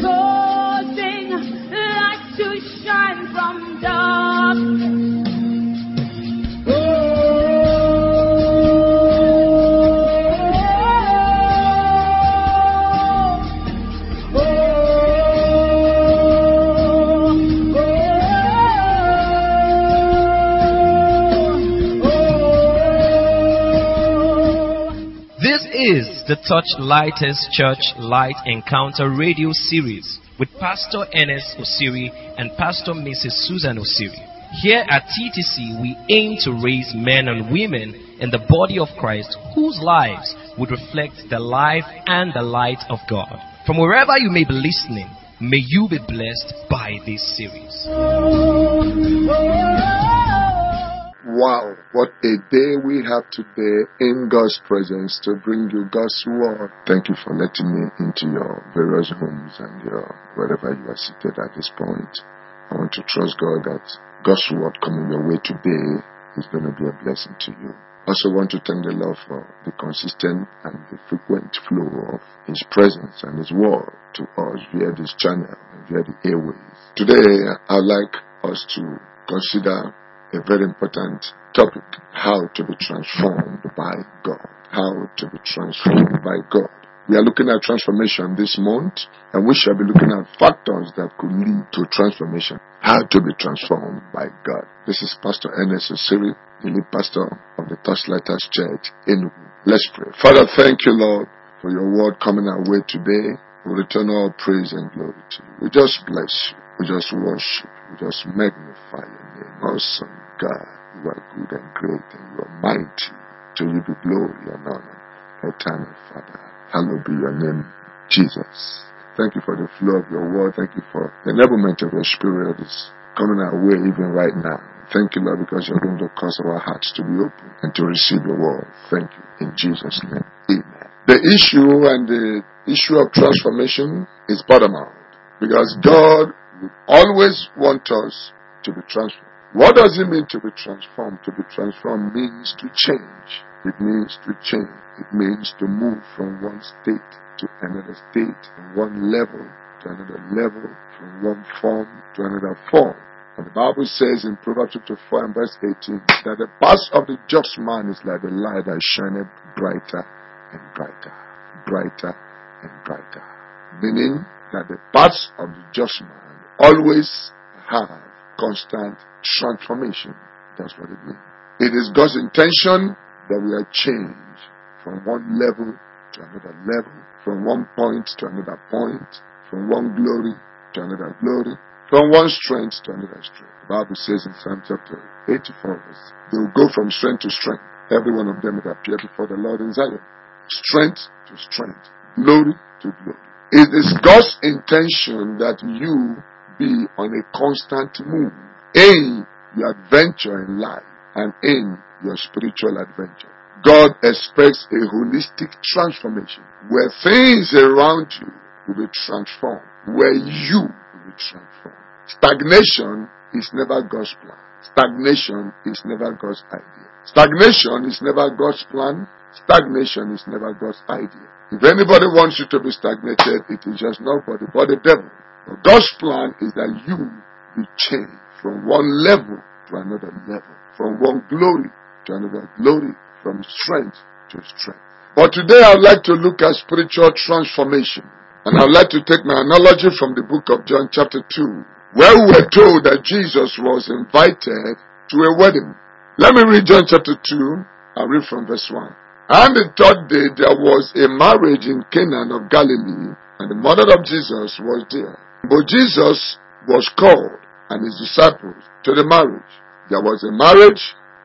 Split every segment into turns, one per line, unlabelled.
causing light to shine from darkness.
Is the Touch Lighters Church Light Encounter radio series with Pastor Ernest Osiri and Pastor Mrs. Susan Osiri. Here at TTC, we aim to raise men and women in the body of Christ whose lives would reflect the life and the light of God. From wherever you may be listening, may you be blessed by this series.
Wow, what a day we have today in God's presence to bring you God's word. Thank you for letting me into your various homes and your wherever you are seated at this point. I want to trust God that God's word coming your way today is going to be a blessing to you. Also want to thank the Lord for the consistent and the frequent flow of His presence and His word to us via this channel and via the airways. Today, I'd like us to consider a very important topic how to be transformed by God. How to be transformed by God. We are looking at transformation this month, and we shall be looking at factors that could lead to transformation. How to be transformed by God. This is Pastor Ernest Osiri, the lead pastor of the Touchlighters Church in Let's pray. Father, thank you, Lord, for your word coming our way today. We return all praise and glory to you. We just bless you. We just worship. We just magnify your name. Awesome God, you are good and great and you are mighty. To you be glory and honor. Eternal Father, hallowed be your name, Jesus. Thank you for the flow of your word. Thank you for the enablement of your spirit is coming our way even right now. Thank you, Lord, because you're going to cause our hearts to be open and to receive your word. Thank you. In Jesus' name. Amen. The issue and the issue of transformation is paramount because God would always want us to be transformed. What does it mean to be transformed? To be transformed means to change. It means to change. It means to move from one state to another state, from one level to another level, from one form to another form. And the Bible says in Proverbs chapter 4 and verse 18 that the path of the just man is like the light that shineth brighter and brighter, brighter and brighter. Meaning that the path of the just man always have constant transformation. That's what it means. It is God's intention that we are changed from one level to another level, from one point to another point, from one glory to another glory, from one strength to another strength. The Bible says in Psalm chapter 84 verse, they will go from strength to strength. Every one of them will appear before the Lord in Zion. Strength to strength, glory to glory. It is God's intention that you be on a constant move in your adventure in life and in your spiritual adventure. God expects a holistic transformation where things around you will be transformed, where you will be transformed. Stagnation is never God's plan. Stagnation is never God's idea. Stagnation is never God's plan. Stagnation is never God's idea. If anybody wants you to be stagnated, it is just nobody but the devil. But God's plan is that you be changed from one level to another level, from one glory to another glory, from strength to strength. But today I'd like to look at spiritual transformation. And I'd like to take my analogy from the book of John chapter 2, where we were told that Jesus was invited to a wedding. Let me read John chapter 2. I'll read from verse 1. And the third day there was a marriage in Cana of Galilee, and the mother of Jesus was there. But Jesus was called and his disciples to the marriage. There was a marriage,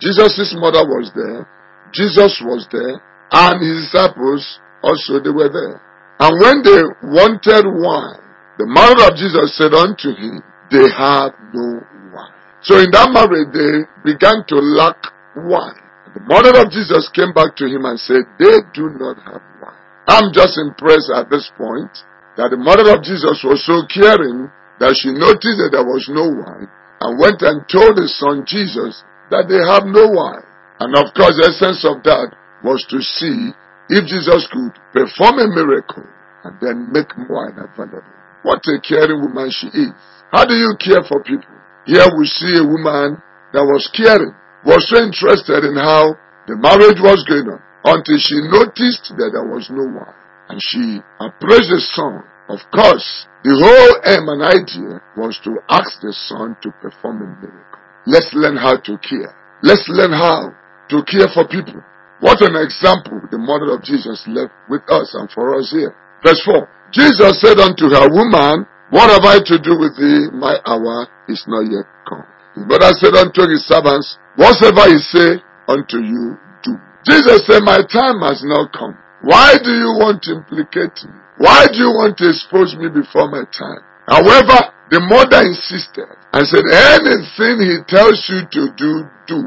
Jesus' mother was there, Jesus was there, and his disciples also they were there. And when they wanted wine, the mother of Jesus said unto him, They have no wine. So in that marriage they began to lack wine. The mother of Jesus came back to him and said, They do not have wine. I'm just impressed at this point that the mother of Jesus was so caring that she noticed that there was no wine and went and told his son Jesus that they have no wine. And of course, the essence of that was to see if Jesus could perform a miracle and then make wine available. what a caring woman she is. How do you care for people? Here we see a woman that was caring, was so interested in how the marriage was going on until she noticed that there was no one. And she approached the son. Of course, the whole aim and idea was to ask the son to perform a miracle. Let's learn how to care. Let's learn how to care for people. What an example the mother of Jesus left with us and for us here. Verse 4. Jesus said unto her, Woman, what have I to do with thee? My hour is not yet come. His brother said unto his servants, Whatsoever he say unto you, do. Jesus said, My time has not come. Why do you want to implicate me? Why do you want to expose me before my time? However, the mother insisted and said, anything he tells you to do, do.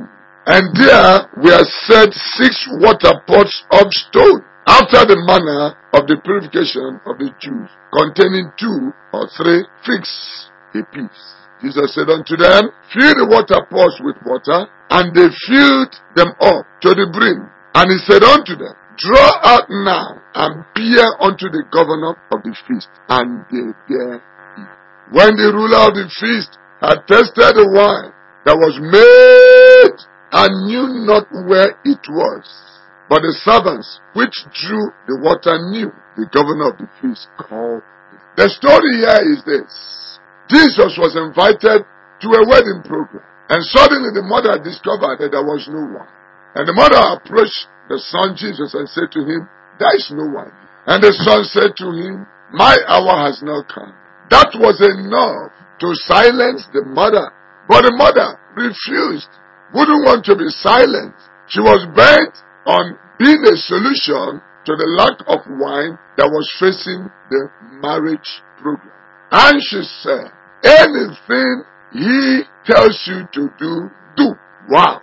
And there were set six water pots of stone after the manner of the purification of the Jews, containing two or three firkins apiece. Jesus said unto them, Fill the water pots with water, and they filled them up to the brim. And he said unto them, Draw out now and bear unto the governor of the feast. And they. When the ruler of the feast had tasted the wine that was made and knew not where it was, but the servants which drew the water knew, the governor of the feast called. The story here is this. Jesus was invited to a wedding program. And suddenly the mother discovered that there was no one. And the mother approached the son Jesus and said to him, There is no one. And the son said to him, My hour has not come. That was enough to silence the mother. But the mother refused, wouldn't want to be silenced. She was bent on being a solution to the lack of wine that was facing the marriage program. And she said, Anything he tells you to do, do. Wow.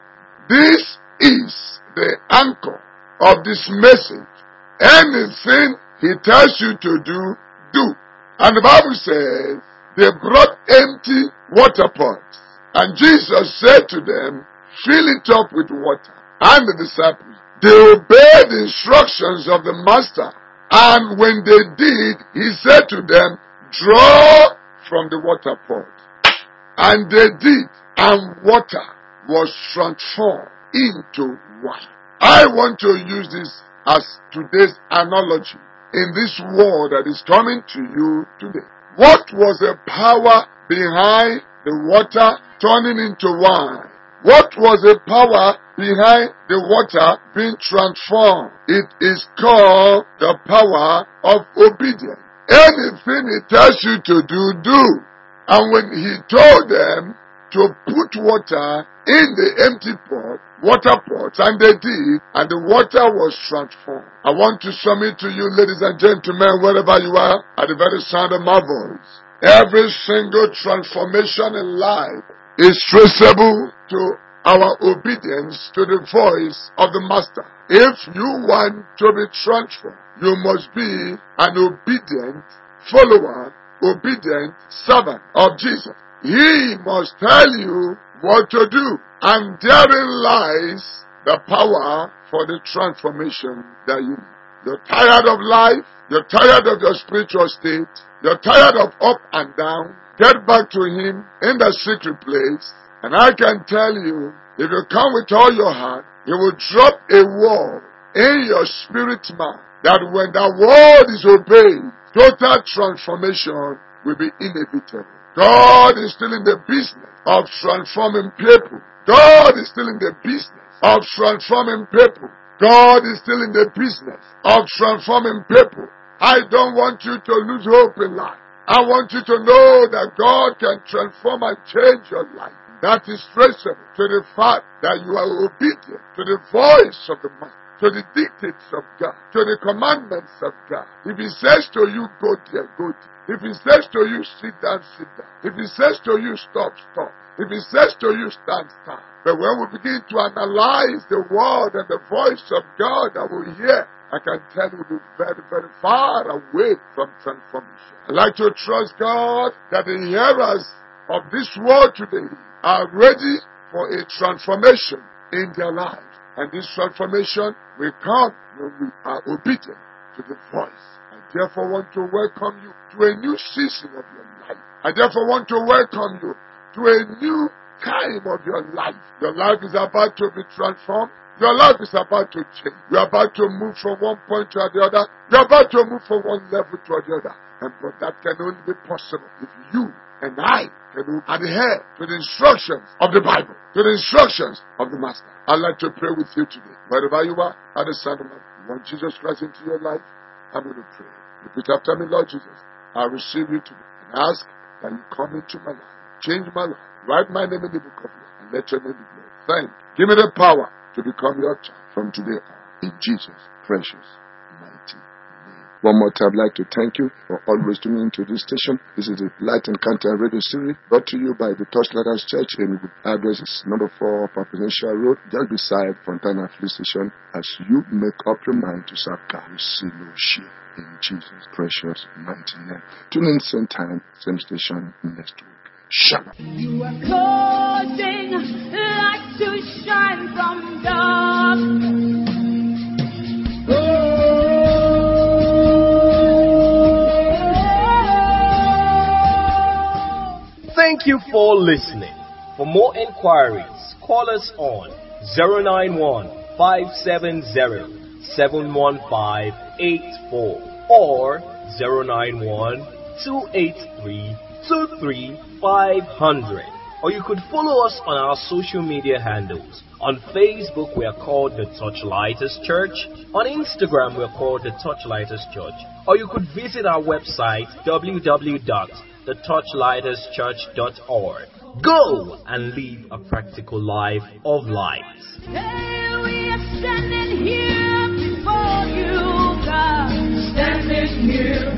This is anchor of this message. Anything he tells you to do, do. And the Bible says they brought empty water pots. And Jesus said to them, fill it up with water. And the disciples, they obeyed the instructions of the master. And when they did, he said to them, draw from the water pot. And they did. And water was transformed into wine. I want to use this as today's analogy in this war that is coming to you today. What was the power behind the water turning into wine? What was the power behind the water being transformed? It is called the power of obedience. Anything he tells you to do, do. And when he told them to put water in the empty pot, water pots, and they did, and the water was transformed. I want to submit to you, ladies and gentlemen, wherever you are, at the very sound of my voice. Every single transformation in life is traceable to our obedience to the voice of the Master. If you want to be transformed, you must be an obedient follower, obedient servant of Jesus. He must tell you what to do. And therein lies the power for the transformation that you need. You're tired of life. You're tired of your spiritual state. You're tired of up and down. Get back to Him in the secret place. And I can tell you, if you come with all your heart, He will drop a word in your spirit man that when that word is obeyed, total transformation will be inevitable. God is still in the business of transforming people. God is still in the business of transforming people. God is still in the business of transforming people. I don't want you to lose hope in life. I want you to know that God can transform and change your life. That is traceable to the fact that you are obedient to the voice of the man, to the dictates of God, to the commandments of God. If He says to you, go there, go there. If he says to you, sit down, sit down. If he says to you, stop, stop. If he says to you, stand, stand. But when we begin to analyze the word and the voice of God that we hear, I can tell you we're very, very far away from transformation. I like to trust God that the hearers of this word today are ready for a transformation in their lives. And this transformation will come when we are obedient to the voice I therefore want to welcome you to a new season of your life. I therefore want to welcome you to a new time of your life. Your life is about to be transformed. Your life is about to change. You're about to move from one point to the other. You're about to move from one level to the other. And but that can only be possible if you and I can adhere to the instructions of the Bible, to the instructions of the Master. I'd like to pray with you today. Wherever you are, at the sound of my you want Jesus Christ into your life, I'm going to pray. Repeat after me, Lord Jesus. I receive you today and ask that you come into my life, change my life, write my name in the book of life, and let your name be glorified. Thank. Give me the power to become your child from today on. In Jesus' precious. One more time, I'd like to thank you for always tuning into this station. This is the Light and Encounter Radio Series brought to you by the Torchlighters Church in address is number 4 Presidential Road, just beside Fontana Police Station. As you make up your mind to serve God, you see no shame in Jesus' precious mighty name. Tune in same time, same station next week. Shalom.
You are to shine from darkness.
Thank you for listening. For more inquiries, call us on 091 570 71584 or 091 283 23500. Or you could follow us on our social media handles. On Facebook, we are called the Touchlighters Church. On Instagram, we are called the Touchlighters Church. Or you could visit our website www.thetouchlighterschurch.org. Go and live a practical life of light.
Hey, we are standing here before you, God. Standing here